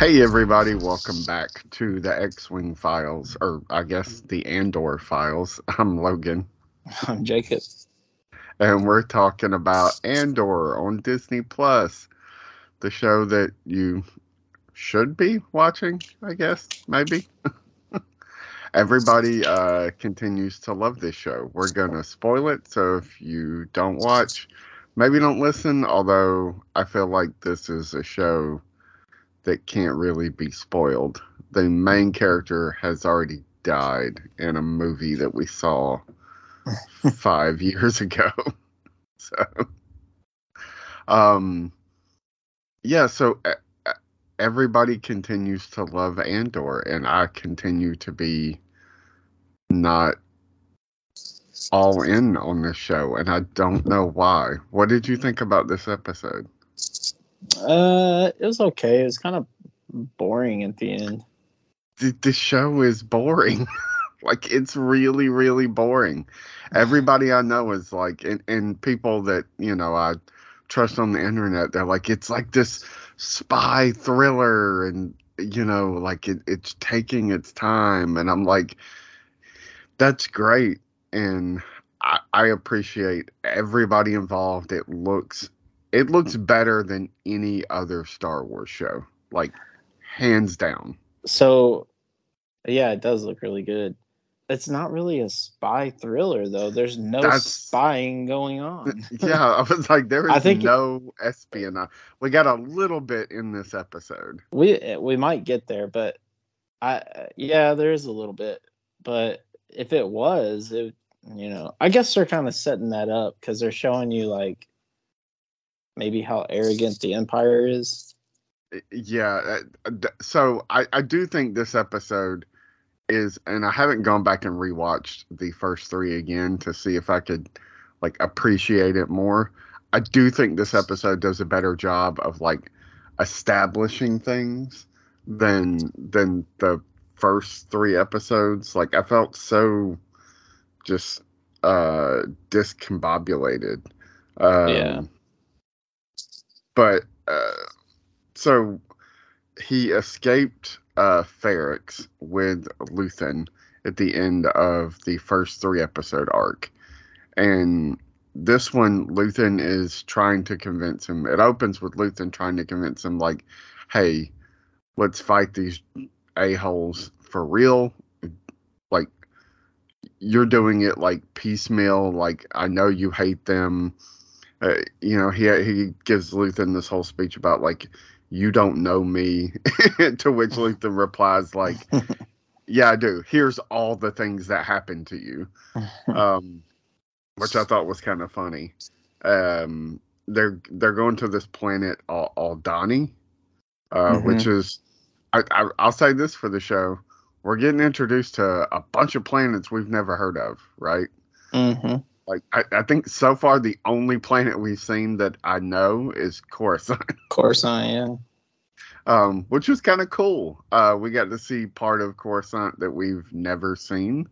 Hey everybody, welcome back to the X-Wing Files, or I guess the Andor Files. I'm Logan, I'm Jacob. and we're talking about Andor on Disney Plus, the show that you should be watching, I guess, maybe. Everybody uh, continues to love this show. We're gonna spoil it, so if you don't watch, maybe don't listen. Although I feel like this is a show that can't really be spoiled. The main character has already died in a movie that we saw five years ago. So, um, yeah. So everybody continues to love Andor, and I continue to be not all in on this show, and I don't know why. What did you think about this episode? Uh, it was okay. It was kind of boring at the end. The, the show is boring. like it's really, really boring. Everybody I know is like, and, and people that you know I trust on the internet, they're like, it's like this spy thriller, and you know, like it, it's taking its time, and I'm like, that's great, and I, I appreciate everybody involved. It looks it looks better than any other Star Wars show, like hands down. So, yeah, it does look really good. It's not really a spy thriller though. There's no That's- spying going on. yeah, I was like, there is I think- no espionage. We got a little bit in this episode. we we might get there, but I yeah, there is a little bit. But if it was, it you know, I guess they're kind of setting that up because they're showing you like maybe how arrogant the Empire is. Yeah, uh, so I, I do think this episode is, and I haven't gone back and rewatched the first three again to see if I could like appreciate it more. I do think this episode does a better job of like establishing things than than the first three episodes. Like I felt so just uh discombobulated. Um, Yeah. But uh, so he escaped uh, Ferrix with Luthen at the end of the first three episode arc. And this one, Luthen is trying to convince him. It opens with Luthen trying to convince him, like, hey, let's fight these a-holes for real. Like, you're doing it like piecemeal. Like, I know you hate them. Uh, you know, he he gives Luthen this whole speech about like you don't know me, to which Luthen replies like, "Yeah, I do. Here's all the things that happened to you," um, which I thought was kind of funny. Um, they're they're going to this planet Al- Aldhani, uh, which is I, I I'll say this for the show. We're getting introduced to a bunch of planets we've never heard of, right? Mm-hmm. Like I, I think so far the only planet we've seen that I know is Coruscant, Coruscant, yeah. um, which was kind of cool. Uh, we got to see part of Coruscant that we've never seen.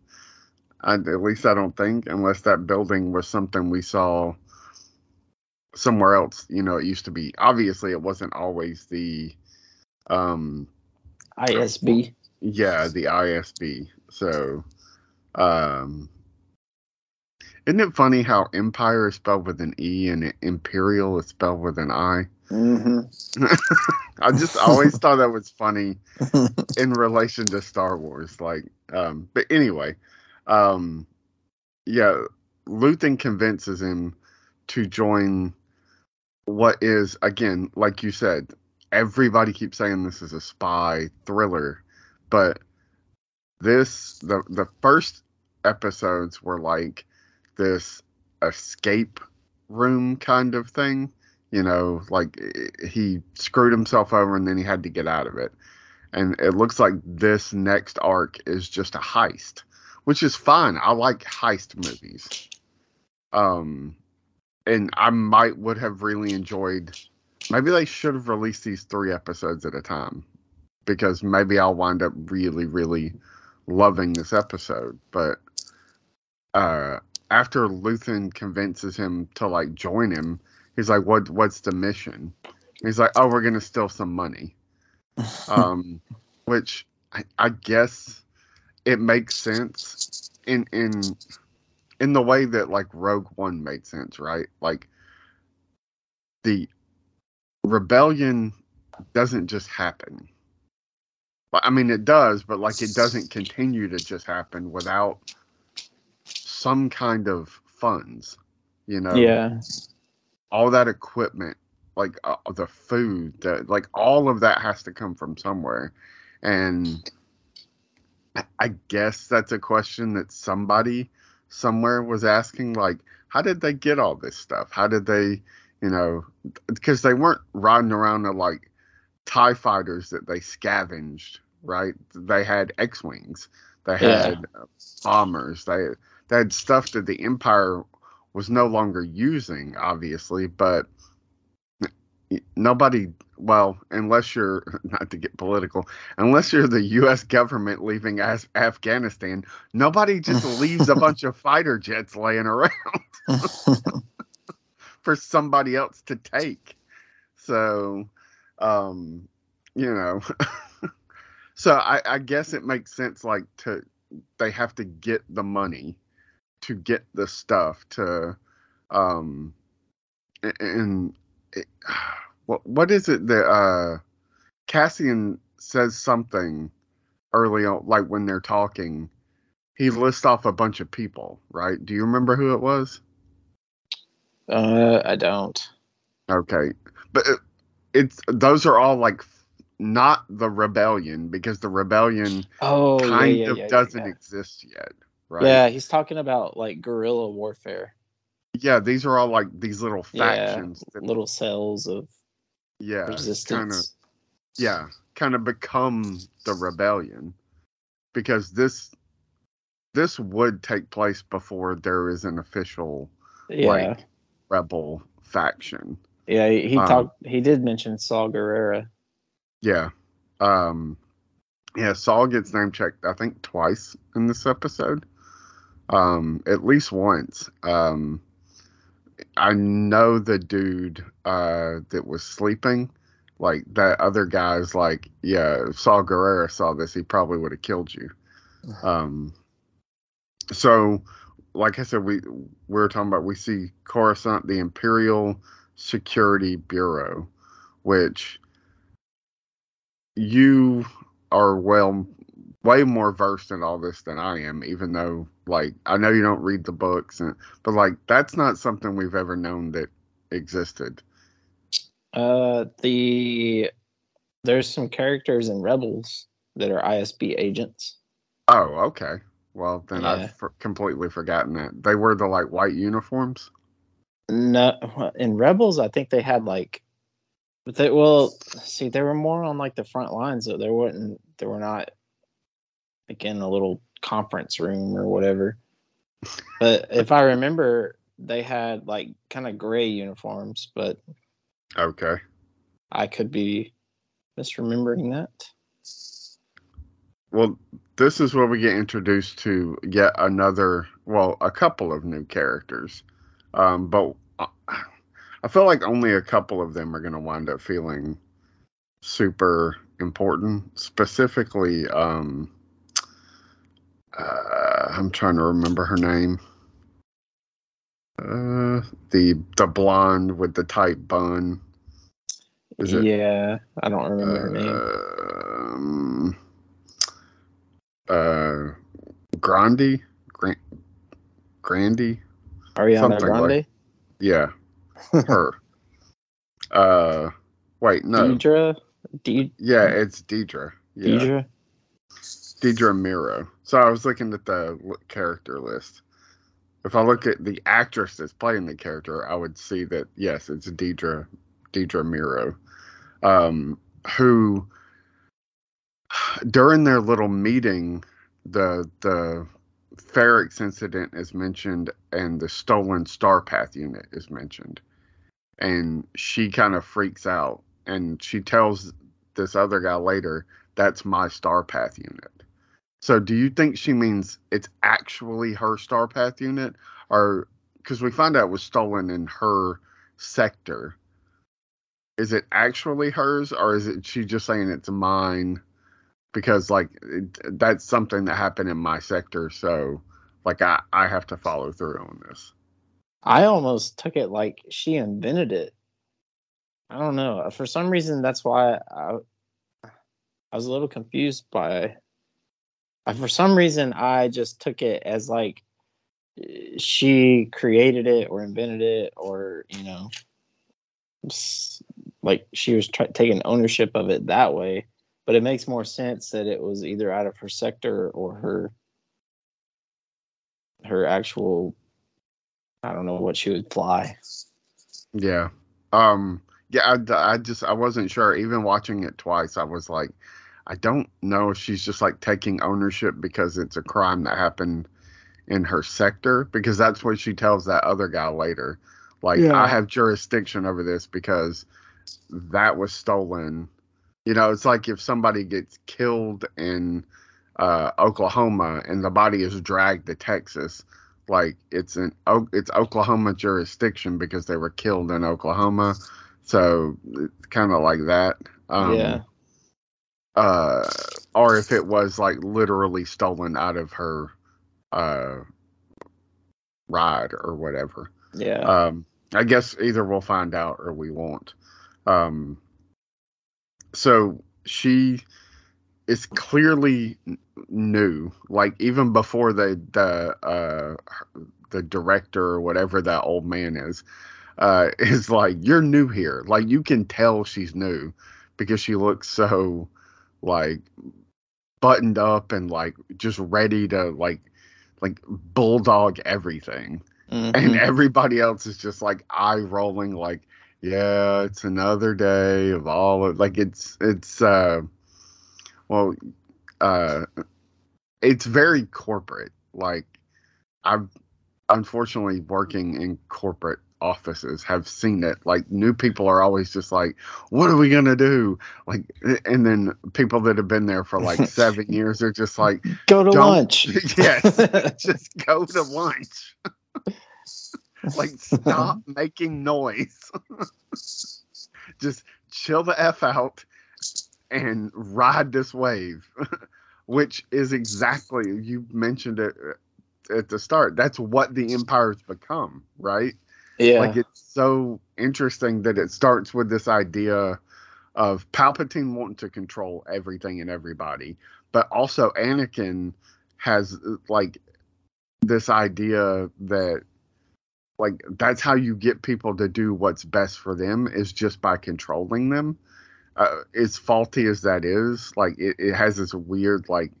I, at least I don't think, unless that building was something we saw somewhere else. You know, it used to be. Obviously, it wasn't always the, um, ISB. yeah, the ISB. So, um, isn't it funny how Empire is spelled with an E and Imperial is spelled with an I? Mm-hmm. I just always thought that was funny in relation to Star Wars. Like, um, but anyway, um, yeah, Luthen convinces him to join what is again, like you said, everybody keeps saying this is a spy thriller, but this the the first episodes were like this escape room kind of thing you know like he screwed himself over and then he had to get out of it. And it looks like this next arc is just a heist which is fine. I like heist movies. Um and i might would have really enjoyed maybe they should have released these three episodes at a time because maybe i'll wind up really really loving this episode. But uh after Luthen convinces him to like join him, he's like, "What? What's the mission?" He's like, "Oh, we're gonna steal some money." um, which I, I guess it makes sense in in in the way that like Rogue One made sense, right? Like the rebellion doesn't just happen. I mean, it does, but like it doesn't continue to just happen without some kind of funds, you know? Yeah. All that equipment, like uh, the food, the, like all of that has to come from somewhere. And I guess that's a question that somebody somewhere was asking, like, how did they get all this stuff? How did they, you know, because they weren't riding around in like TIE fighters that they scavenged, right? They had X Wings, they had yeah. bombers, they, they had stuff that the Empire was no longer using, obviously, but nobody well unless you're not to get political unless you're the us government leaving as afghanistan nobody just leaves a bunch of fighter jets laying around for somebody else to take. So um you know so I, I guess it makes sense like to they have to get the money to get the stuff to um and it, what what is it that uh, Cassian says something early on, like when they're talking, he lists off a bunch of people, right? Do you remember who it was? Uh, I don't. Okay, but it, it's those are all like not the rebellion because the rebellion oh kind yeah, yeah, of yeah, doesn't exist yet, right? Yeah, he's talking about like guerrilla warfare. Yeah, these are all like these little Yeah, factions. that, little cells of yeah, kind of yeah, kind of become the rebellion because this this would take place before there is an official yeah, like rebel faction. yeah. He, he um, talked. He did mention Saul Gerrera. Yeah. Um yeah, Saul gets name checked I think twice in this episode. Um at least once. Um I know the dude uh that was sleeping like that other guy's like, yeah, if Saul Gerrera saw this, he probably would have killed you. Um so like I said, we we were talking about we see Coruscant, the Imperial Security Bureau, which you are well way more versed in all this than I am, even though like I know you don't read the books and but like that's not something we've ever known that existed. Uh, the there's some characters in Rebels that are ISB agents. Oh, okay. Well, then Yeah. I've for- completely forgotten that. They wear the like white uniforms. No, in Rebels, I think they had like, but they well, see, they were more on like the front lines. So there wasn't, they were not like in a little conference room or whatever. But if I remember, they had like kind of gray uniforms, but Okay. I could be misremembering that. Well, this is where we get introduced to yet another, well, a couple of new characters. Um, but I- I feel like only a couple of them are going to wind up feeling super important. Specifically, um, uh, I'm trying to remember her name. Uh, the the blonde with the tight bun. Is it- yeah, I don't remember her name. Um, uh, Grandi, Gran- Grandy, Ariana something like- Grande, yeah, her. uh, wait, no, Deidre, De- yeah, it's Deidre. Yeah, Deidre. Dedra Meero. So I was looking at the character list. If I look at the actress that's playing the character, I would see that yes, it's Deidre Dedra Meero, um, who during their little meeting, the the Ferrix incident is mentioned and the stolen Star Path unit is mentioned, and she kind of freaks out and she tells this other guy later that's my Star Path unit. So, do you think she means it's actually her Star Path unit, or because we find out was stolen in her sector? is it actually hers or is it she just saying it's mine because like it, that's something that happened in my sector so like I, I have to follow through on this I almost took it like she invented it. I don't know. For some reason, that's why I, I was a little confused by. For some reason, I just took it as like she created it or invented it, or you know, like she was taking ownership of it that way. But it makes more sense that it was either out of her sector or her her actual I don't know what she would fly. Yeah. Um. Yeah. I, I just I wasn't sure. Even watching it twice, I was like, I don't know if she's just like taking ownership because it's a crime that happened in her sector because that's what she tells that other guy later. Like yeah. I have jurisdiction over this because that was stolen. You know, it's like if somebody gets killed in uh, Oklahoma and the body is dragged to Texas like it's an it's Oklahoma jurisdiction because they were killed in Oklahoma, so it's kind of like that. Um, yeah. Uh, or if it was like literally stolen out of her uh ride or whatever. Yeah. Um, I guess either we'll find out or we won't. Um, so she is clearly new. Like even before the the uh, the director or whatever that old man is, uh, is like you're new here. Like you can tell she's new because she looks so like buttoned up and like just ready to like like bulldog everything. Mm-hmm. And everybody else is just like eye rolling like yeah, it's another day of all of like it's it's uh well, uh, it's very corporate. Like I'm unfortunately working in corporate offices have seen it. Like new people are always just like what are we going to do? Like and then people that have been there for like 7 years are just like go to lunch. Yes. Just go to lunch. Like stop making noise. Just chill the f out and ride this wave, which is exactly you mentioned it uh, at the start. That's what the empire's become, right? Yeah. Like it's so interesting that it starts with this idea of Palpatine wanting to control everything and everybody, but also Anakin has like this idea that like that's how you get people to do what's best for them is just by controlling them uh, as faulty as that is, like it, it has this weird like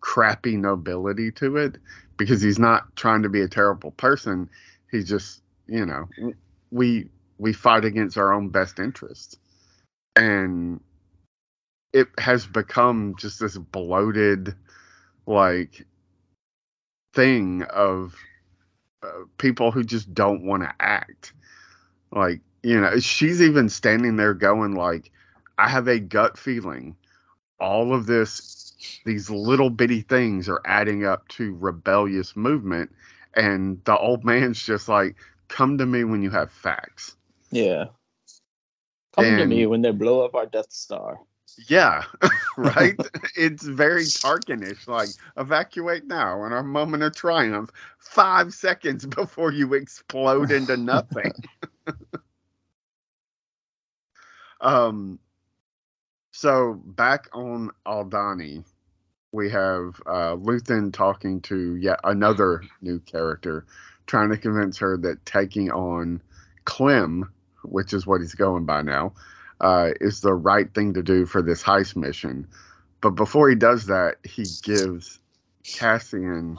crappy nobility to it because he's not trying to be a terrible person. He's just, you know, we we fight against our own best interests, and it has become just this bloated, like thing of uh, people who just don't want to act. Like, you know, she's even standing there going like, I have a gut feeling all of this, these little bitty things are adding up to rebellious movement. And the old man's just like, come to me when you have facts. Yeah. Come and, to me when they blow up our Death Star. Yeah, right? it's very Tarkinish, like evacuate now in our moment of triumph, five seconds before you explode into nothing. um so back on Aldhani, we have uh, Luthen talking to yet another new character, trying to convince her that taking on Clem, which is what he's going by now, uh, is the right thing to do for this heist mission. But before he does that, he gives Cassian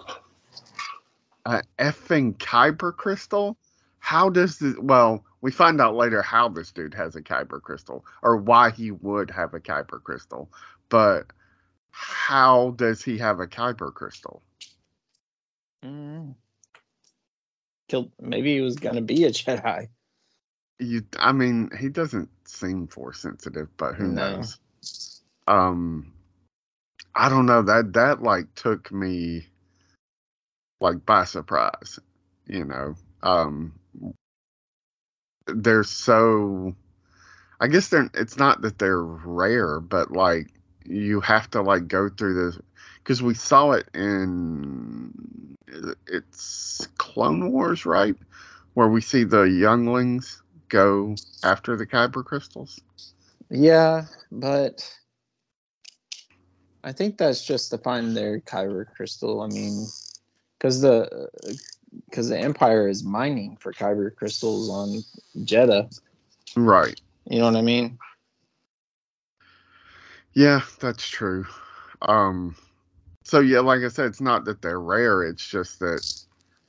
an effing kyber crystal. How does this? Well, we find out later how this dude has a kyber crystal or why he would have a kyber crystal. But how does he have a kyber crystal? Mm. Killed, maybe he was gonna be a Jedi. You, I mean, he doesn't seem force sensitive, but who no. knows? Um, I don't know that that like took me like by surprise, you know. Um, they're so I guess they're. It's not that they're rare, but like you have to like go through this because we saw it in it's Clone Wars, right? Where we see the younglings go after the kyber crystals. Yeah, but I think that's just to find their kyber crystal. I mean, because the because the Empire is mining for kyber crystals on Jedha. Right. You know what I mean? Yeah, that's true. Um, so yeah, like I said, it's not that they're rare. It's just that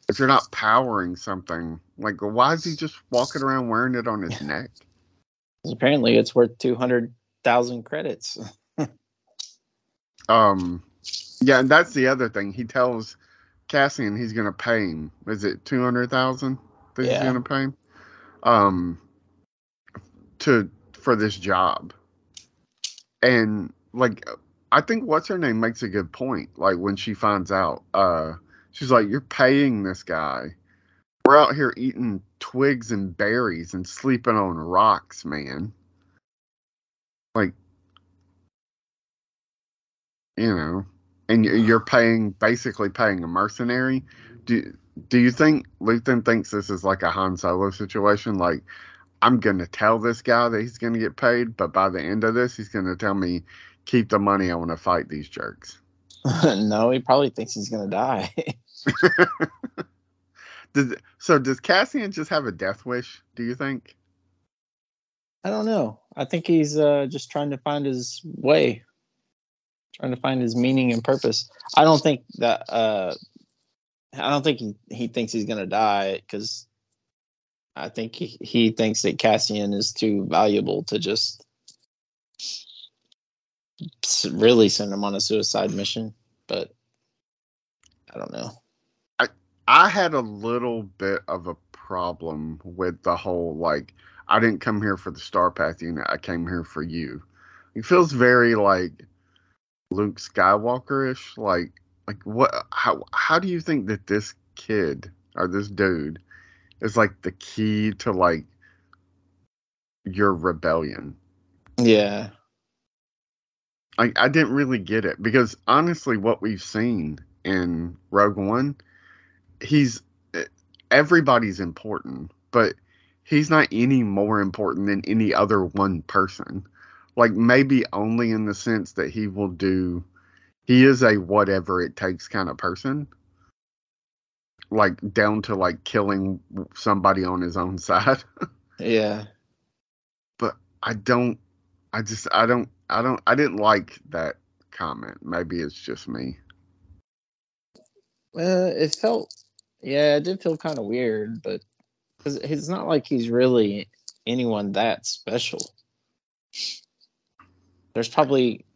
if you're not powering something, like why is he just walking around wearing it on his neck? Apparently, it's worth two hundred thousand credits. um, yeah, and that's the other thing. He tells Cassian he's gonna pay him. Is it two hundred thousand that yeah. he's gonna pay him? Um, to for this job, and like I think what's her name makes a good point. Like when she finds out, uh, she's like, "You're paying this guy. We're out here eating twigs and berries and sleeping on rocks, man. Like, you know, and you're paying basically paying a mercenary. Do do you think Luthen thinks this is like a Han Solo situation? Like, I'm gonna tell this guy that he's gonna get paid, but by the end of this, he's gonna tell me keep the money. I want to fight these jerks. no, he probably thinks he's gonna die. does so? Does Cassian just have a death wish? Do you think? I don't know. I think he's uh, just trying to find his way, trying to find his meaning and purpose. I don't think that. Uh, I don't think he, he thinks he's gonna die because I think he, he thinks that Cassian is too valuable to just really send him on a suicide mission, but I don't know. I I had a little bit of a problem with the whole like I didn't come here for the Star Path unit. I came here for you. It feels very like Luke Skywalker ish. Like like what? How how do you think that this kid or this dude is like the key to like your rebellion? Yeah. I, I didn't really get it because honestly, what we've seen in Rogue One, he's eh, everybody's important, but he's not any more important than any other one person. Like maybe only in the sense that he will do, he is a whatever it takes kind of person. Like down to like killing somebody on his own side. yeah. But I don't, I just, I don't I don't. I didn't like that comment. Maybe it's just me. Uh, it felt, yeah, it did feel kind of weird, but because it's not like he's really anyone that special. There's probably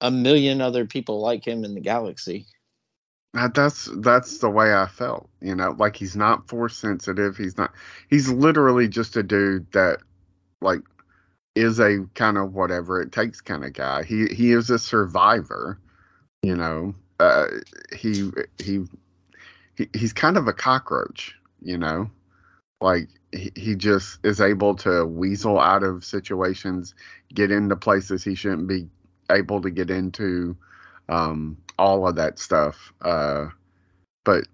a million other people like him in the galaxy. That's that's the way I felt. You know, like he's not force sensitive. He's not. He's literally just a dude that, like, is a kind of whatever it takes kind of guy. He he is a survivor, you know. Uh, he he he he's kind of a cockroach, you know. Like he, he just is able to weasel out of situations, get into places he shouldn't be able to get into, um, all of that stuff. Uh, but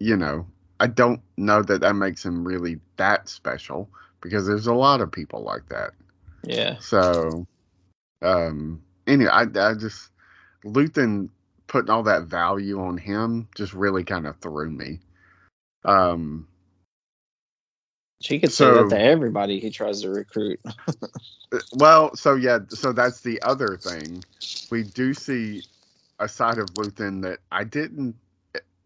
you know, I don't know that that makes him really that special because there's a lot of people like that. Yeah. So, um, anyway, I, I just Luthen putting all that value on him just really kind of threw me. Um, she could so, say that to everybody he tries to recruit. Uh, well, so yeah, so that's the other thing. We do see a side of Luthen that I didn't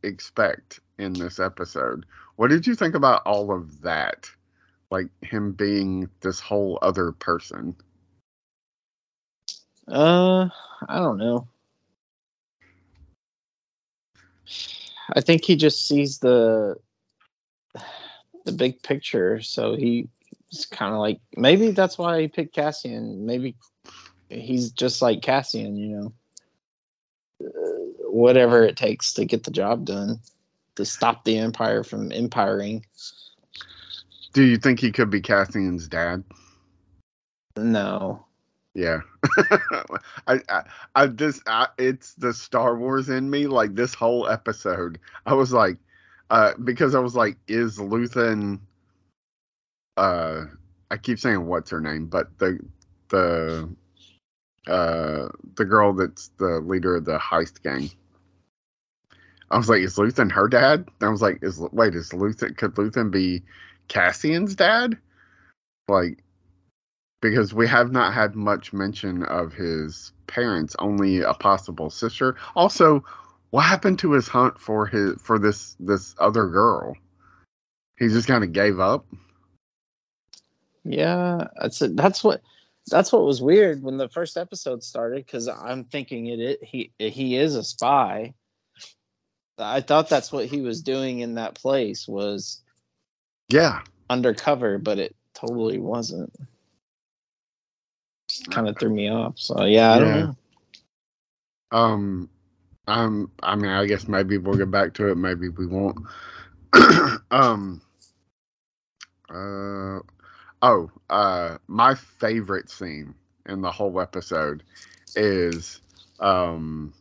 expect in this episode. What did you think about all of that? Like him being this whole other person? Uh, I don't know. I think he just sees the the big picture, so he's kind of like maybe that's why he picked Cassian. Maybe he's just like Cassian, you know. Whatever it takes to get the job done, to stop the empire from empiring. Do you think he could be Cassian's dad? No. Yeah, I, I, I this, I, it's the Star Wars in me. Like this whole episode, I was like, uh, because I was like, is Luthen? Uh, I keep saying what's her name, but the the uh the girl that's the leader of the heist gang. I was like, is Luthen her dad? And I was like, is wait, is Luthen could Luthen be Cassian's dad? Like because we have not had much mention of his parents, only a possible sister. Also, what happened to his hunt for his for this this other girl? He just kind of gave up. Yeah, that's it. That's what that's what was weird when the first episode started because I'm thinking it, it he he is a spy. I thought that's what he was doing in that place was yeah undercover, but it totally wasn't kind of threw me off. So yeah, I don't know. Um, um, I mean, I guess maybe we'll get back to it. Maybe we won't. um. Uh. Oh. Uh. My favorite scene in the whole episode is um.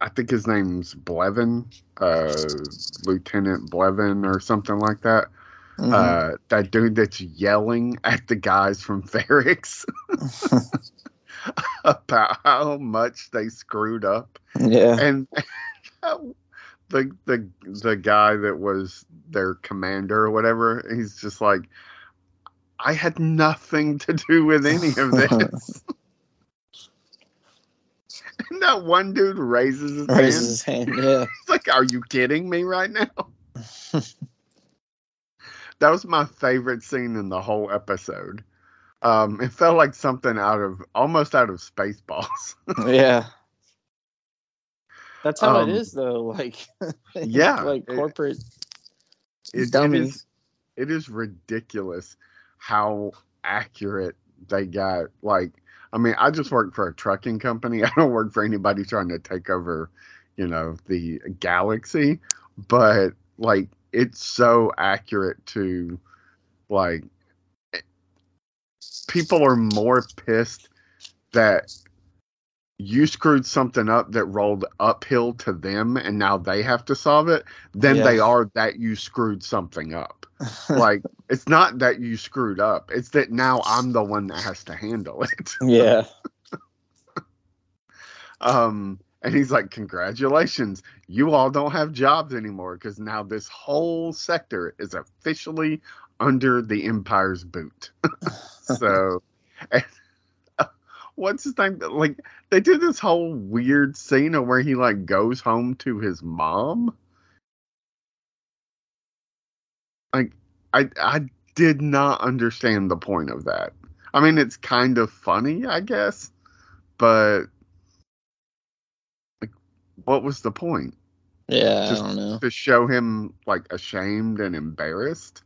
I think his name's Blevin, uh, Lieutenant Blevin or something like that. Mm-hmm. Uh, that dude that's yelling at the guys from Ferrix about how much they screwed up. Yeah. And the the the guy that was their commander or whatever, he's just like, I had nothing to do with any of this. and that one dude raises his raises hand. his hand. Yeah. He's like, "Are you kidding me right now?" That was my favorite scene in the whole episode. Um, it felt like something out of almost out of Spaceballs. yeah, that's how um, it is, though. Like, yeah, like corporate it, dummies. It is, it is ridiculous how accurate they got. Like, I mean, I just work for a trucking company. I don't work for anybody trying to take over, you know, the galaxy. But like, it's so accurate to like people are more pissed that you screwed something up that rolled uphill to them and now they have to solve it than they are that you screwed something up. like it's not that you screwed up, it's that now I'm the one that has to handle it. yeah. um and he's like, Congratulations, you all don't have jobs anymore because now this whole sector is officially under the Empire's boot. so, and, uh, what's his name? Like, they did this whole weird scene of where he, like, goes home to his mom. Like, I, I did not understand the point of that. I mean, it's kind of funny, I guess, but what was the point? Yeah, just, I don't know. To show him like ashamed and embarrassed.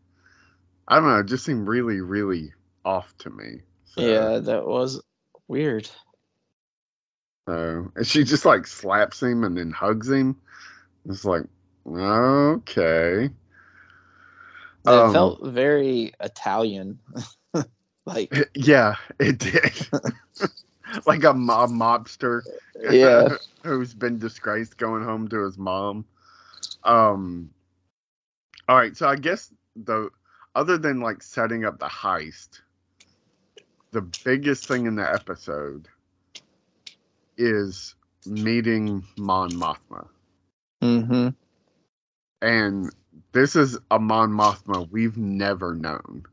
I don't know. It just seemed really, really off to me. So. Yeah, that was weird. So, and she just like slaps him and then hugs him. It's like, okay. It um, felt very Italian. like, yeah, it did. like a mob mobster. Yeah. who's been disgraced going home to his mom. Um all right, so I guess the other than like setting up the heist, the biggest thing in the episode is meeting Mon Mothma. Mm-hmm. And this is a Mon Mothma we've never known.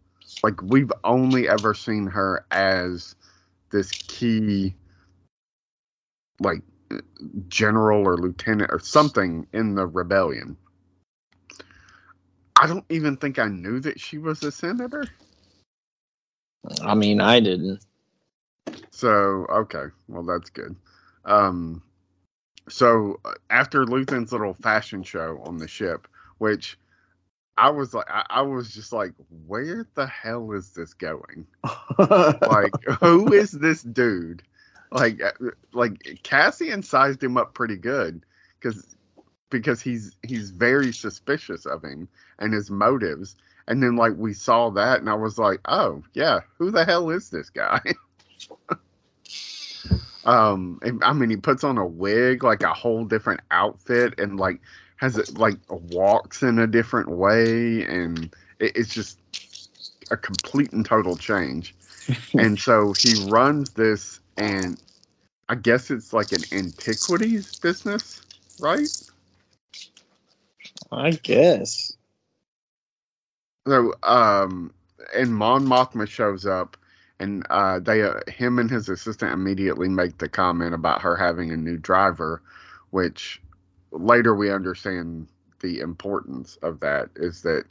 Like we've only ever seen her as this key like general or lieutenant or something in the rebellion. I don't even think I knew that she was a senator. I mean, I didn't. So, okay. Well, that's good. Um so uh, after Luthen's little fashion show on the ship, which I was like, I, I, was just like, where the hell is this going? like, who is this dude? Like, uh, like Cassian sized him up pretty good because because he's he's very suspicious of him and his motives. And then like we saw that, and I was like, oh yeah, who the hell is this guy? um, and, I mean, he puts on a wig, like a whole different outfit, and like has it like walks in a different way, and it, it's just a complete and total change. and so he runs this, and I guess it's like an antiquities business, right? I guess. So, um, and Mon Mothma shows up, and uh, they, uh, him and his assistant immediately make the comment about her having a new driver, which later we understand the importance of that is that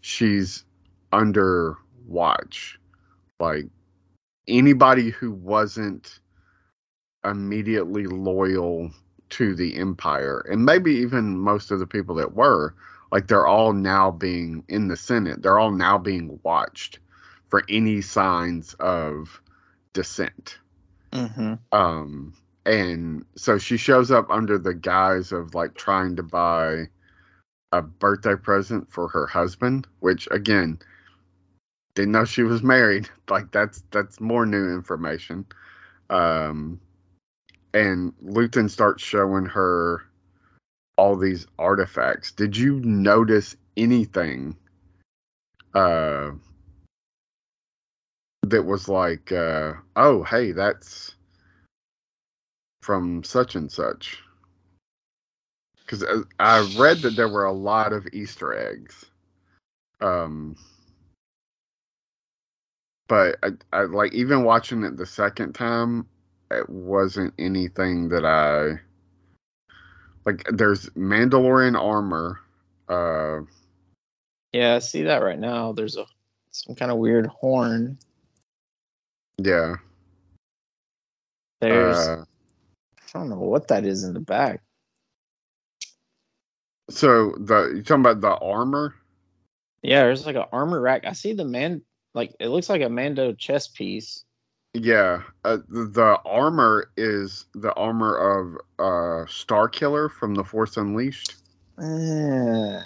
she's under watch. Like anybody who wasn't immediately loyal to the empire, and maybe even most of the people that were, like they're all now being in the Senate, they're all now being watched for any signs of dissent. Mm-hmm. Um, and so she shows up under the guise of like trying to buy a birthday present for her husband, which again, didn't know she was married. Like that's that's more new information. Um, and Luthen starts showing her all these artifacts. Did you notice anything uh, that was like, uh, oh, hey, that's from such and such? Because uh, I read that there were a lot of Easter eggs. Um, but I, I like even watching it the second time, it wasn't anything that I like. There's Mandalorian armor. Uh, Yeah, I see that right now. There's a some kind of weird horn. yeah. There's Uh, I don't know what that is in the back. so the you talking about the armor? Yeah, there's like an armor rack. I see the man like it looks like a Mando chest piece. Yeah, uh, the, armor is the armor of uh Starkiller from the Force Unleashed. Uh,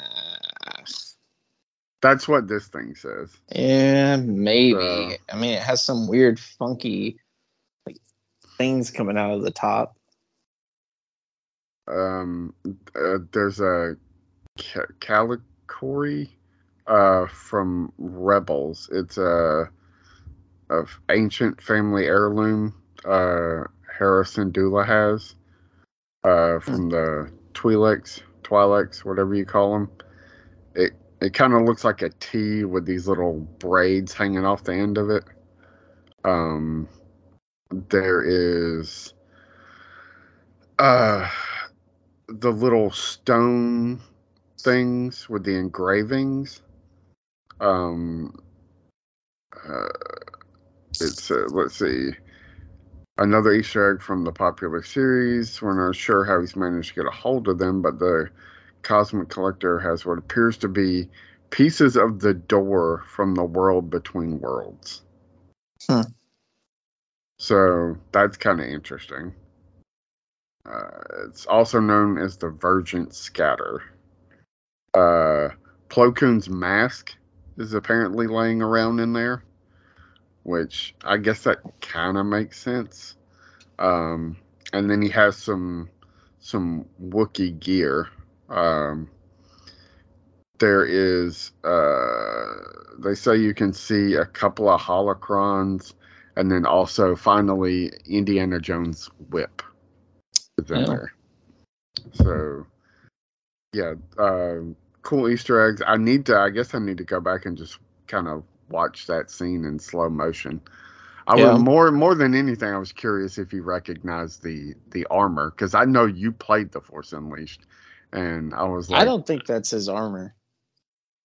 That's what this thing says. yeah, maybe. So- I mean, it has some weird, funky like things coming out of the top. Um, uh, there's a ca- Kalikori uh from Rebels. It's a of ancient family heirloom. Uh, Hera Syndulla has uh from the Twi'leks, Twi'leks, whatever you call them. It it kind of looks like a T with these little braids hanging off the end of it. Um, there is uh the little stone things with the engravings. Um, uh, it's uh, let's see, another Easter egg from the popular series. We're not sure how he's managed to get a hold of them, but the Cosmic Collector has what appears to be pieces of the door from the world between worlds. Hmm. So that's kind of interesting. Uh, it's also known as the Virgin Scatter. Uh, Plo Koon's mask is apparently laying around in there, which I guess that kind of makes sense. Um, and then he has some some Wookiee gear. Um, there is, uh, they say you can see a couple of holocrons, and then also finally Indiana Jones whip is in Yeah. there. So, yeah, um, cool Easter eggs. I need to. I guess I need to go back and just kind of watch that scene in slow motion. I Yeah. was more more than anything. I was curious if you recognized the the armor because I know you played the Force Unleashed, and I was like, I don't think that's his armor.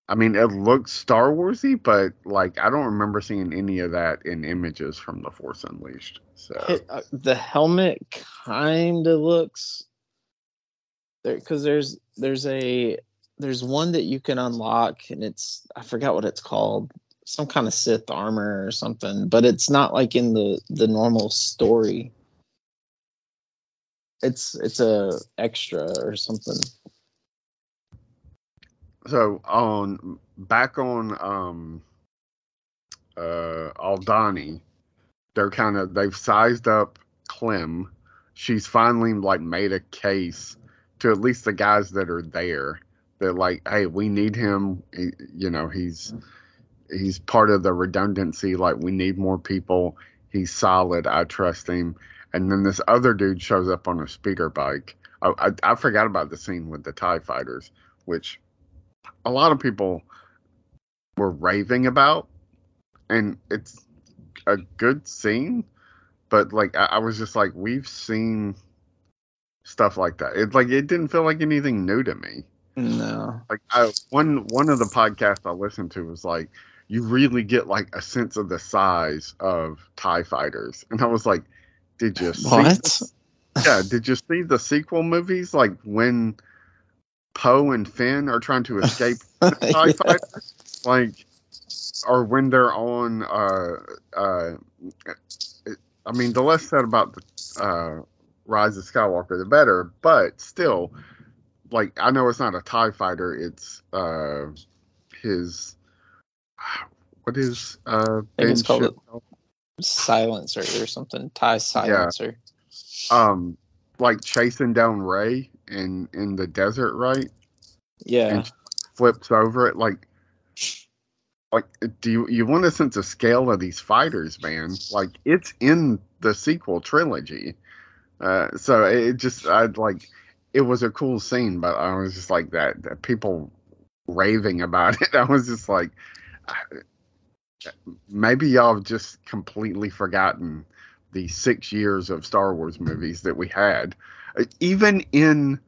I mean, it looks Star Warsy, but like I don't remember seeing any of that in images from the Force Unleashed. So It- uh, the helmet kind of looks there because there's there's a there's one that you can unlock and it's I forgot what it's called some kind of Sith armor or something but it's not like in the the normal story it's it's a extra or something so on back on um uh Aldhani, they're kind of they've sized up Clem. She's finally like made a case to at least the guys that are there that like, hey, we need him. He, you know, he's he's part of the redundancy. Like, we need more people. He's solid. I trust him. And then this other dude shows up on a speeder bike. I, I, I forgot about the scene with the Tie Fighters, which a lot of people were raving about, and it's a good scene. But like, I, I was just like, we've seen stuff like that. It like it didn't feel like anything new to me. No. Like I, one one of the podcasts I listened to was like, you really get like a sense of the size of Tie Fighters, and I was like, did you see? What? the- yeah, did you see the sequel movies? Like when Poe and Finn are trying to escape the Tie Yeah. Fighters, like, or when they're on. Uh, uh, I mean, the less said about the uh, Rise of Skywalker, the better. But still, like, I know it's not a Tie Fighter. It's uh, his. What is uh? it's called Ship- Silencer or something. Tie silencer. um, like chasing down Rey in in the desert, right? Yeah. And flips over it like like do you you want a sense of scale of these fighters man like it's in the sequel trilogy uh so it just i'd like it was a cool scene but i was just like that, that people raving about it i was just like maybe y'all have just completely forgotten the six years of star wars movies that we had even in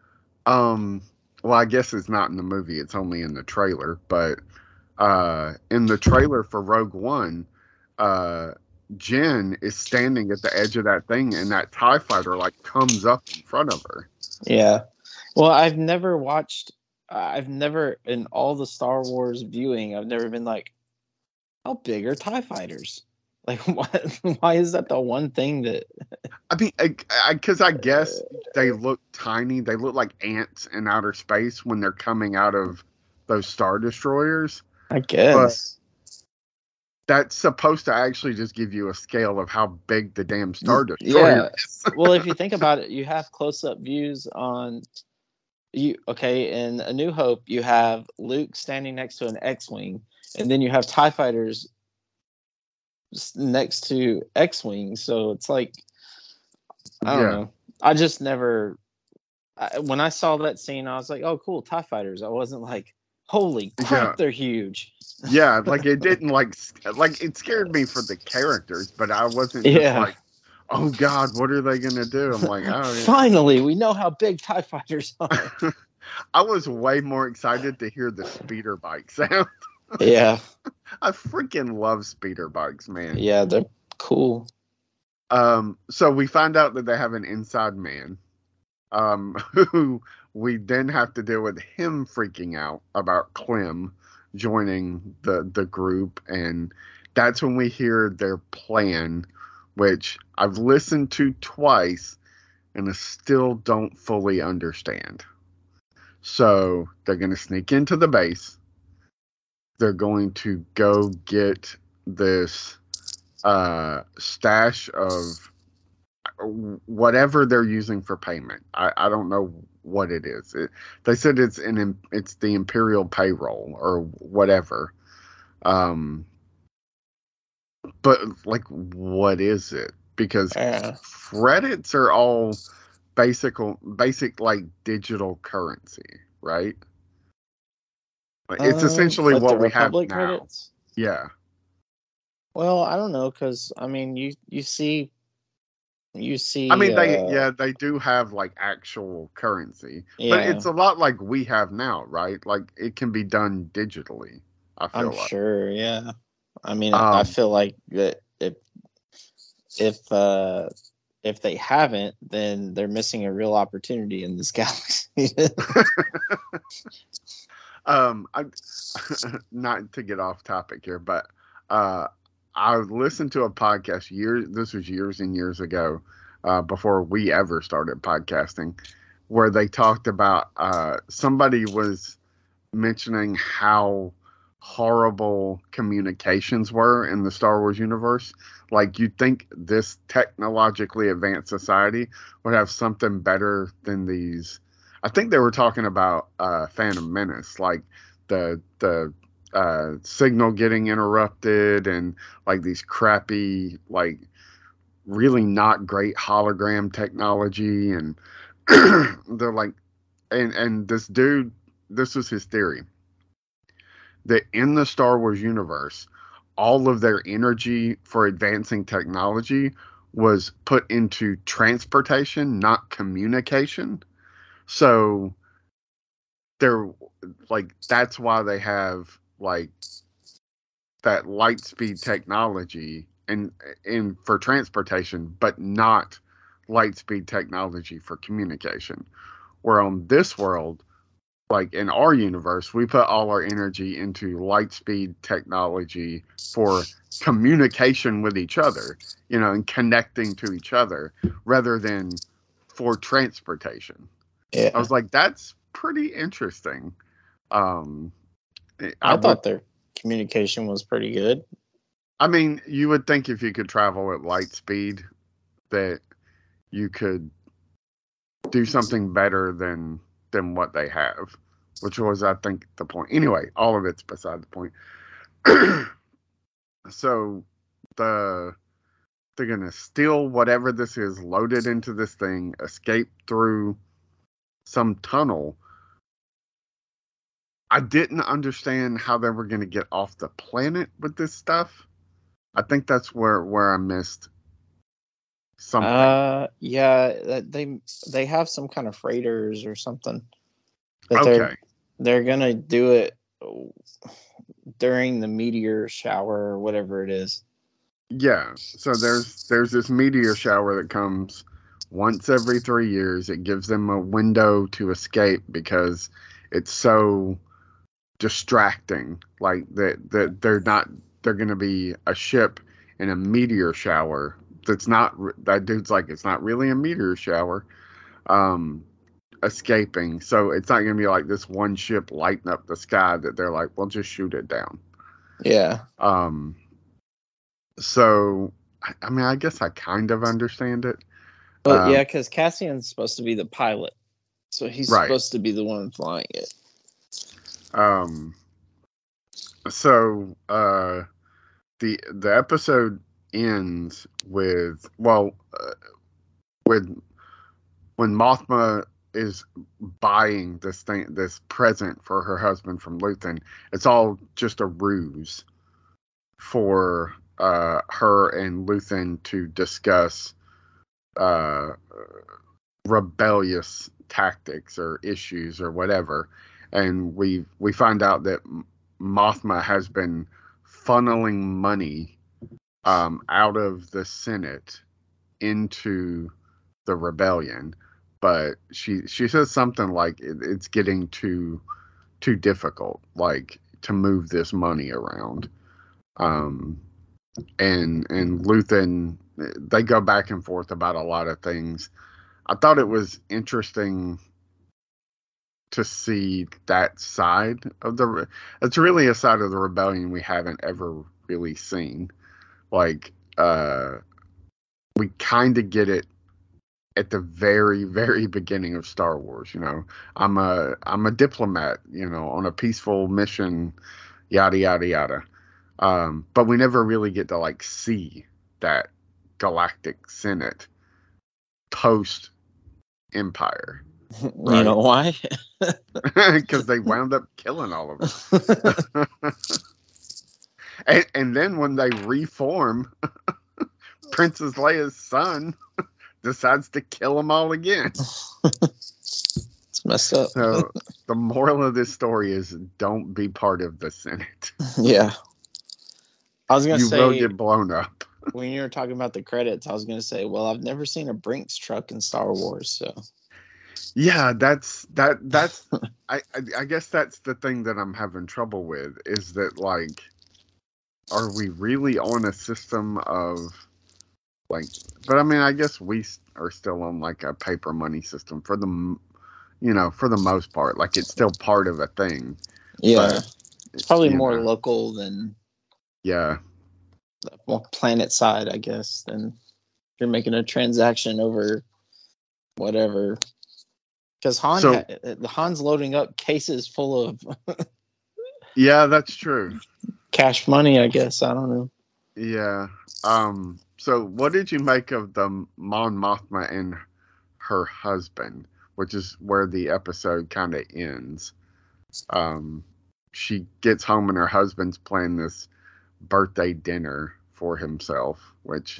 um well i guess it's not in the movie it's only in the trailer but uh in the trailer for rogue one uh Jyn is standing at the edge of that thing and that tie fighter like comes up in front of her Yeah. Well, I've never watched. I've never in all the Star Wars viewing. I've never been like, how big are Tie Fighters? Like, what? Why is that the one thing that? i mean because I, guess uh, they look tiny they look like ants in outer space when they're coming out of those star destroyers I guess. that's supposed to actually just give you a scale of how big the damn star Yeah. is well, if you think about it, you have close-up views on you. Okay, in A New Hope, you have Luke standing next to an X-wing, and then you have Tie Fighters next to X-wing. So it's like, I don't Yeah. know. I just never. I, when I saw that scene, I was like, "Oh, cool, Tie Fighters." I wasn't like, "Holy crap, Yeah. they're huge!" yeah like it didn't like like it scared me for the characters but i wasn't just Yeah. like oh god what are they gonna do i'm like oh yeah. Finally, we know how big Tie Fighters are. i was way more excited to hear the speeder bike sound yeah, i freaking love speeder bikes man. Yeah, they're cool. um so we find out that they have an inside man um who we then have to deal with him freaking out about clem joining the the group. And that's when we hear their plan which i've listened to twice and i still don't fully understand. So they're going to sneak into the base they're going to go get this uh stash of whatever they're using for payment. I, I don't know what it is. It, they said it's an it's the imperial payroll or whatever. Um, but like, what is it? Because Yeah. credits are all basic basic like digital currency, right? It's Um, essentially like what we have Republic now. credits? Yeah. Well, I don't know because I mean, you you see, you see. I mean, they uh, yeah they do have like actual currency, but it's a lot like we have now, right? Like it can be done digitally. I feel I'm like. sure. Yeah. I mean, I I Um, feel like that if if uh if they haven't, then they're missing a real opportunity in this galaxy. Um, I, not to get off topic here, but uh, I listened to a podcast years. This was years and years ago, uh, before we ever started podcasting, where they talked about uh, somebody was mentioning how horrible communications were in the Star Wars universe. Like you'd think this technologically advanced society would have something better than these. I think they were talking about uh, Phantom Menace, like the the uh, signal getting interrupted and like these crappy like really not great hologram technology and they're like and and this dude this was his theory. That in the Star Wars universe all of their energy for advancing technology was put into transportation not communication so they're like that's why they have like that light speed technology and in for transportation, but not light speed technology for communication. Where on this world, like in our universe, we put all our energy into light speed technology for communication with each other, you know, and connecting to each other rather than for transportation. Yeah. I was like, that's pretty interesting. Um, I, I thought their communication was pretty good. I mean, you would think if you could travel at light speed that you could do something better than than what they have, which was I think the point. Anyway, all of it's beside the point. so the they're gonna steal whatever this is, load it into this thing, escape through some tunnel. I didn't understand how they were gonna get off the planet with this stuff I think that's where where I missed something. Uh, yeah, they they have some kind of freighters or something. That okay. They're, they're gonna do it during the meteor shower or whatever it is. Yeah. So there's there's this meteor shower that comes once every three years. It gives them a window to escape because it's so distracting. Like that that they're not they're going to be a ship in a meteor shower that's not that dude's like it's not really a meteor shower um escaping so it's not going to be like this one ship lighting up the sky that they're like we'll just shoot it down yeah um so i mean i guess i kind of understand it um, yeah because cassian's supposed to be the pilot so he's right. supposed to be the one flying it um so uh the the episode ends with well uh, with when Mothma is buying this thing this present for her husband from Luthen it's all just a ruse for uh, her and Luthen to discuss uh, rebellious tactics or issues or whatever and we we find out that Mothma has been funneling money um, out of the Senate into the rebellion. But she she says something like it, it's getting too too difficult, like to move this money around. Um, and and Luthen they go back and forth about a lot of things. I thought it was interesting to see that side of the it's really a side of the rebellion we haven't ever really seen. Like uh we kind of get it at the very very beginning of Star Wars you know? I'm a I'm a diplomat you know on a peaceful mission yada yada yada. Um but we never really get to like see that galactic senate post empire Right? You know why? Because they wound up killing all of them. and, and then when they reform, Princess Leia's son decides to kill them all again. it's messed up. so the moral of this story is don't be part of the Senate. Yeah. I was gonna you say you will get blown up. When you were talking about the credits, I was gonna say, well, I've never seen a Brinks truck in Star Wars, so. Yeah, that's that that's I, I I guess that's the thing that I'm having trouble with is that like are we really on a system of like but I mean I guess we are still on like a paper money system for the you know for the most part like it's still part of a thing. Yeah, it's probably more know, local than Yeah, more planet side, I guess, then you're making a transaction over whatever. Because Han, So- ha- the Han's loading up cases full of yeah, that's true. cash money. I guess I don't know. Yeah. Um. So, what did you make of the Mon Mothma and her husband, which is where the episode kind of ends? Um, she gets home and her husband's playing this birthday dinner for himself, which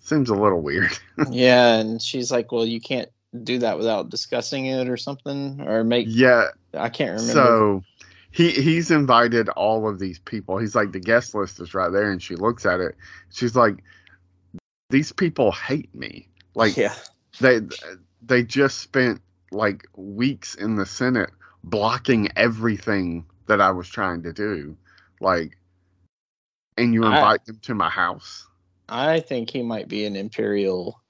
seems a little weird. yeah, and she's like, "Well, you can't do that without discussing it or something, or make." yeah. I can't remember. So he he's invited all of these people. He's like the guest list is right there, and she looks at it. She's like, "These people hate me. Like yeah, they they just spent like weeks in the Senate blocking everything that I was trying to do. Like, and you I- invite them to my house. I think he might be an imperial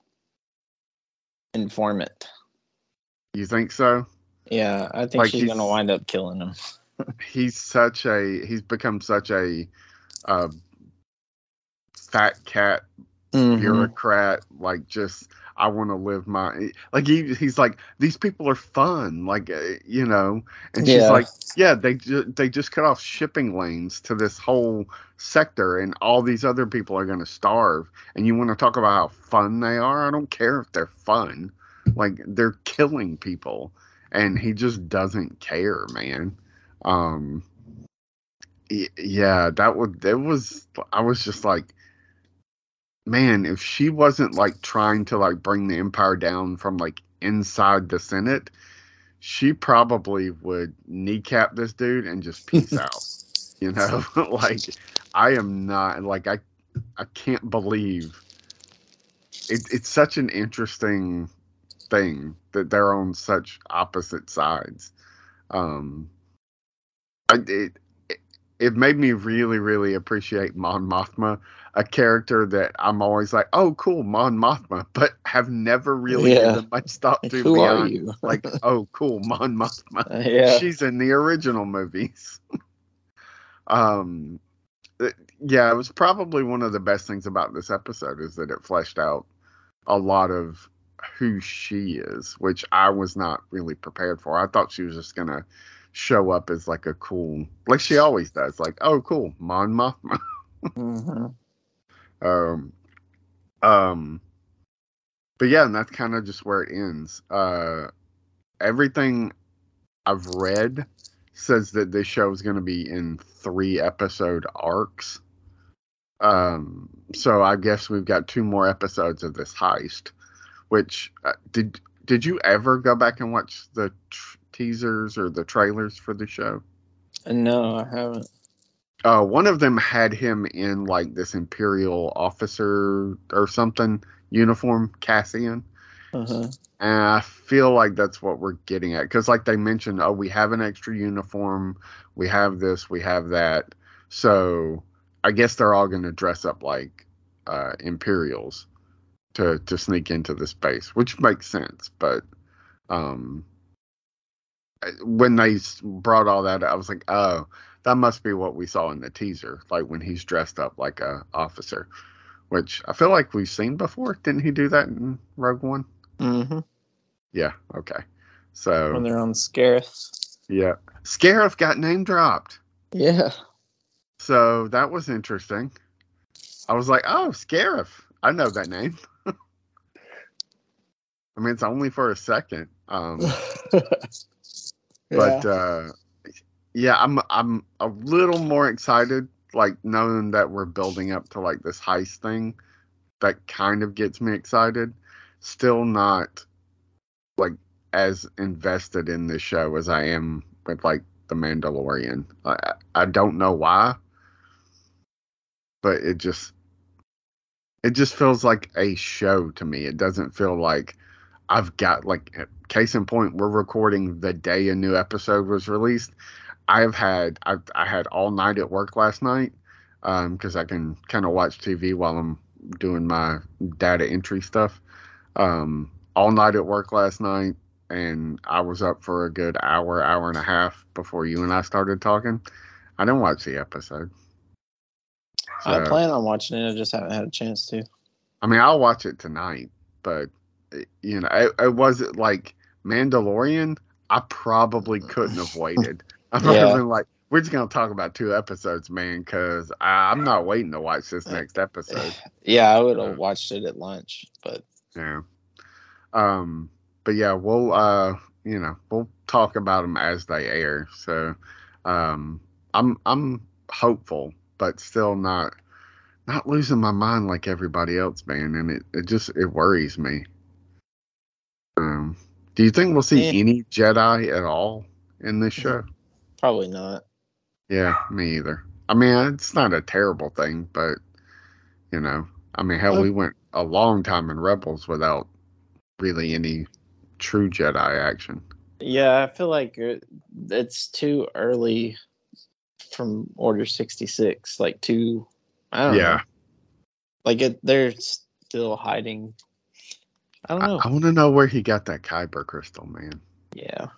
informant. You think so? Yeah, I think Like she's he's- gonna wind up killing him. He's such a he's become such a uh, fat cat Mhm. bureaucrat like just i want to live my like he, he's like these people are fun like uh, you know? And she's Yeah. like yeah they ju- they just cut off shipping lanes to this whole sector and all these other people are going to starve. And you want to talk about how fun they are? I don't care if they're fun. Like they're killing people. And he just doesn't care man. Um yeah that would it was i was just like man, if she wasn't like trying to like bring the empire down from like inside the Senate, she probably would kneecap this dude and just peace out. You know, like I am not like I I can't believe it, it's such an interesting thing that they're on such opposite sides. Um, I, it, it made me really really appreciate Mon Mothma a character that I'm always like, oh, cool, Mon Mothma, but have never really Yeah. given much thought to who are you? like, oh, cool, Mon Mothma. Uh, yeah, She's in the original movies. um, th- yeah, it was probably one of the best things about this episode is that it fleshed out a lot of who she is, which I was not really prepared for. I thought she was just gonna show up as like a cool, like she always does, like, oh, cool, Mon Mothma. Mhm. Um, um, but yeah, and that's kind of just where it ends. Uh, everything I've read says that this show is going to be in three episode arcs. Um, so I guess we've got two more episodes of this heist. Which uh, did did you ever go back and watch the tr- teasers or the trailers for the show? no, I haven't. uh, one of them had him in like this imperial officer or something uniform, Cassian, Uh-huh. and I feel like that's what we're getting at because, like they mentioned, oh, we have an extra uniform, we have this, we have that, so I guess they're all going to dress up like uh, Imperials to to sneak into the space, which makes sense, but um. When they brought all that, I was like, "Oh, that must be what we saw in the teaser, like when he's dressed up like a officer, which I feel like we've seen before. Didn't he do that in Rogue One? hmm Yeah. Okay. So When they're on Scarif. yeah, Scarif got name dropped. Yeah. So that was interesting. I was like, oh, Scarif. I know that name. I mean, it's only for a second. Um, but uh, yeah, I'm I'm a little more excited, like knowing that we're building up to like this heist thing. That kind of gets me excited. Still not like as invested in this show as I am with like the Mandalorian. I I don't know why, but it just it just feels like a show to me. It doesn't feel like I've got like case in point. We're recording the day a new episode was released. I've had I I had all night at work last night because I can kind of watch TV while I'm doing my data entry stuff. Um, all night at work last night. and I was up for a good hour, hour and a half before you and I started talking. I didn't watch the episode. I plan on watching it. I just haven't had a chance to. I mean, I'll watch it tonight, but you know, it, it wasn't like Mandalorian. I probably couldn't have waited. I would have Yeah. been like, we're just gonna talk about two episodes, man, because I'm not waiting to watch this next episode. Yeah, I would Uh, have watched it at lunch, but Yeah. Um. But yeah, we'll uh, you know, we'll talk about them as they air. So, um, I'm I'm hopeful, but still not not losing my mind like everybody else, man. And it it just it worries me. Um. Do you think we'll see any Jedi at all in this show? probably not. Yeah, me either. I mean, it's not a terrible thing, but you know, I mean, hell, we went a long time in Rebels without really any true Jedi action. Yeah, I feel like it's too early from Order 66. Like too, I don't Yeah, know. Like it, they're still hiding. I don't know. I want to know where he got that Kyber crystal, man. yeah,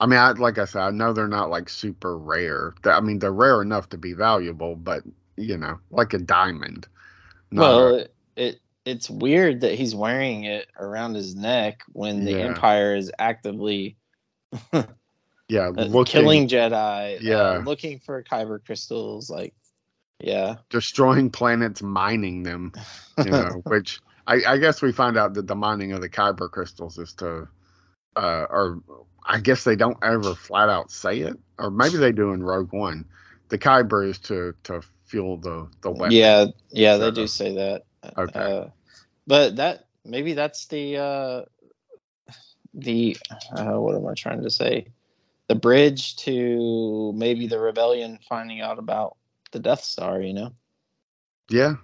I mean, I, like I said, I know they're not like super rare. They- I mean, they're rare enough to be valuable, but you know, like a diamond. Well, a- it, it it's weird that he's wearing it around his neck when the Yeah. Empire is actively yeah, uh, looking, killing Jedi. Yeah. uh, looking for kyber crystals. Like, yeah, destroying planets, mining them. you know, which I, I guess we find out that the mining of the kyber crystals is to, uh, or I guess they don't ever flat out say it, or maybe they do in Rogue One. The kyber is to to fuel the the weapon. yeah, yeah. They do say that. Okay. Uh, but that maybe that's the uh, the uh, what am I trying to say? The bridge to maybe the rebellion finding out about the Death Star. You know, yeah,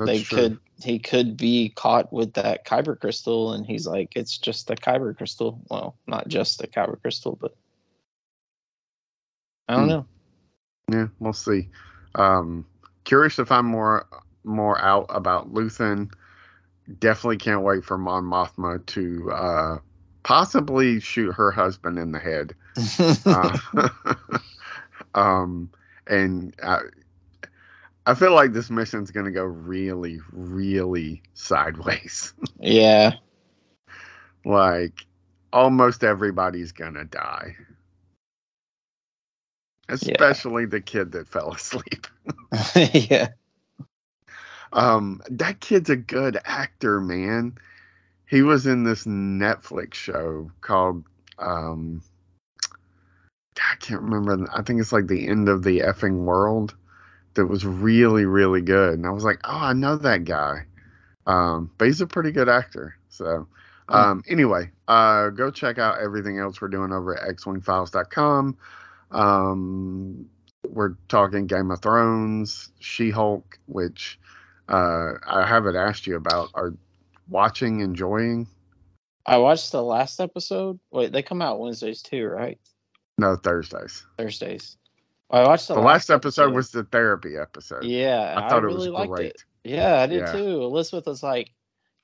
that's they true. could he could be caught with that kyber crystal, and he's like, it's just the kyber crystal. Well, not just the kyber crystal, but I don't Hmm. know. Yeah, we'll see. Um, curious to find more more out about Luthen. Definitely can't wait for Mon Mothma to uh, possibly shoot her husband in the head. Uh, um, and I, I feel like this mission's going to go really, really sideways. yeah, like almost everybody's going to die. Especially the kid that fell asleep. yeah. Um, that kid's a good actor, man. He was in this Netflix show called um I can't remember. I think it's like the end of the effing world. That was really, really good. And I was like, oh, I know that guy. Um, but he's a pretty good actor. So um anyway, uh go check out everything else we're doing over at xwingfiles.com. Um we're talking Game of Thrones, She Hulk, which uh, I haven't asked you about. Are watching, enjoying? I watched the last episode. Wait, they come out Wednesdays too, right? No, Thursdays. Thursdays. I watched the, The, last episode, was the therapy episode. Yeah, I thought it really was liked great. it. Yeah, I did Yeah. too. Elizabeth was like,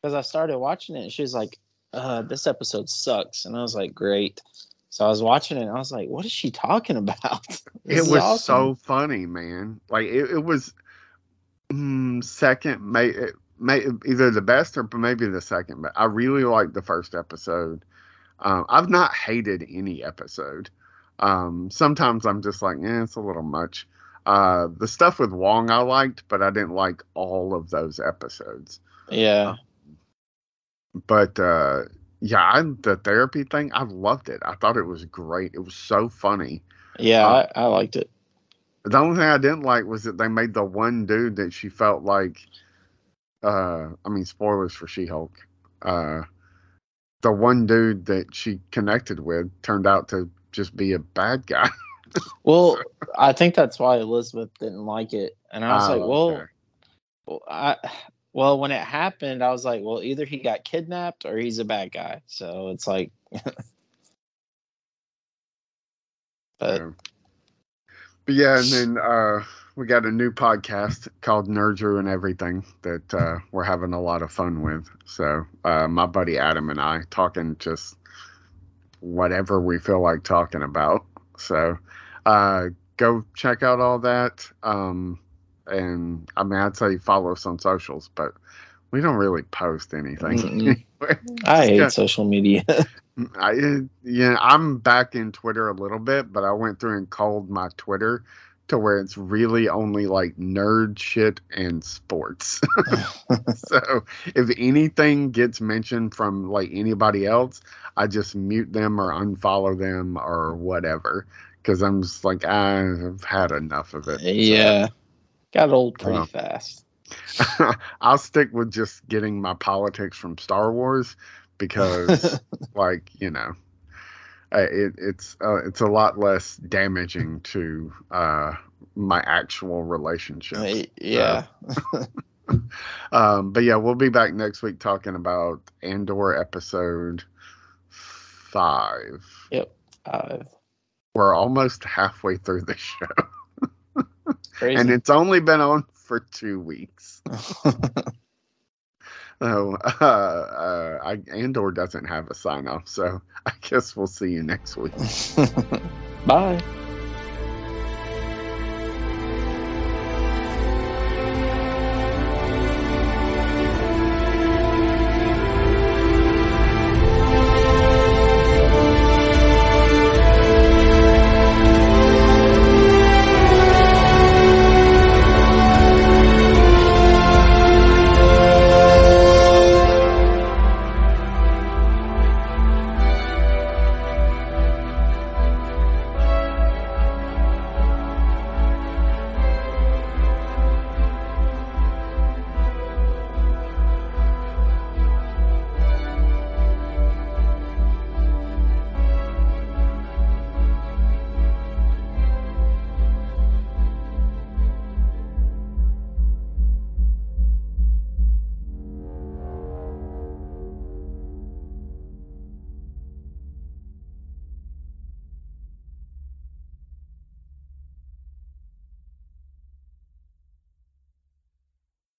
because I started watching it, and she was like, uh, "This episode sucks," and I was like, "Great." So I was watching it, and I was like, "What is she talking about?" it was awesome. so funny, man. Like it, it was mm, second, may, may either the best or maybe the second. But I really liked the first episode. Um, I've not hated any episode. Um, sometimes I'm just like, eh, it's a little much. Uh, the stuff with Wong I liked, but I didn't like all of those episodes. Yeah, but uh yeah I, the therapy thing i loved it i thought it was great it was so funny yeah, Uh, I, I liked it. the only thing i didn't like was that they made the one dude that she felt like uh i mean spoilers for she-hulk uh the one dude that she connected with turned out to just be a bad guy Well, I think that's why Elizabeth didn't like it, and I was Oh, like, "Well, okay. Well, I well when it happened, I was like, well, either he got kidnapped or he's a bad guy. So it's like, but Yeah. but yeah and then uh we got a new podcast called Nerdrew and Everything that uh, we're having a lot of fun with. So uh, my buddy Adam and I talking just whatever we feel like talking about. So uh, go check out all that. Um, and I mean, I'd say follow us on socials, but we don't really post anything. I hate social media. I yeah, I'm back in Twitter a little bit, but I went through and called my Twitter to where it's really only like nerd shit and sports. so if anything gets mentioned from like anybody else, I just mute them or unfollow them or whatever because I'm just like I've had enough of it. Yeah, so, got old pretty uh, fast. I'll stick with just getting my politics from Star Wars because, like, you know, it, it's uh, it's a lot less damaging to uh, my actual relationship. Yeah. um, but yeah, we'll be back next week talking about Andor episode five. Yep, five. We're almost halfway through the show. and it's only been on for two weeks. So, uh, uh, I, Andor doesn't have a sign off, so I guess we'll see you next week. Bye.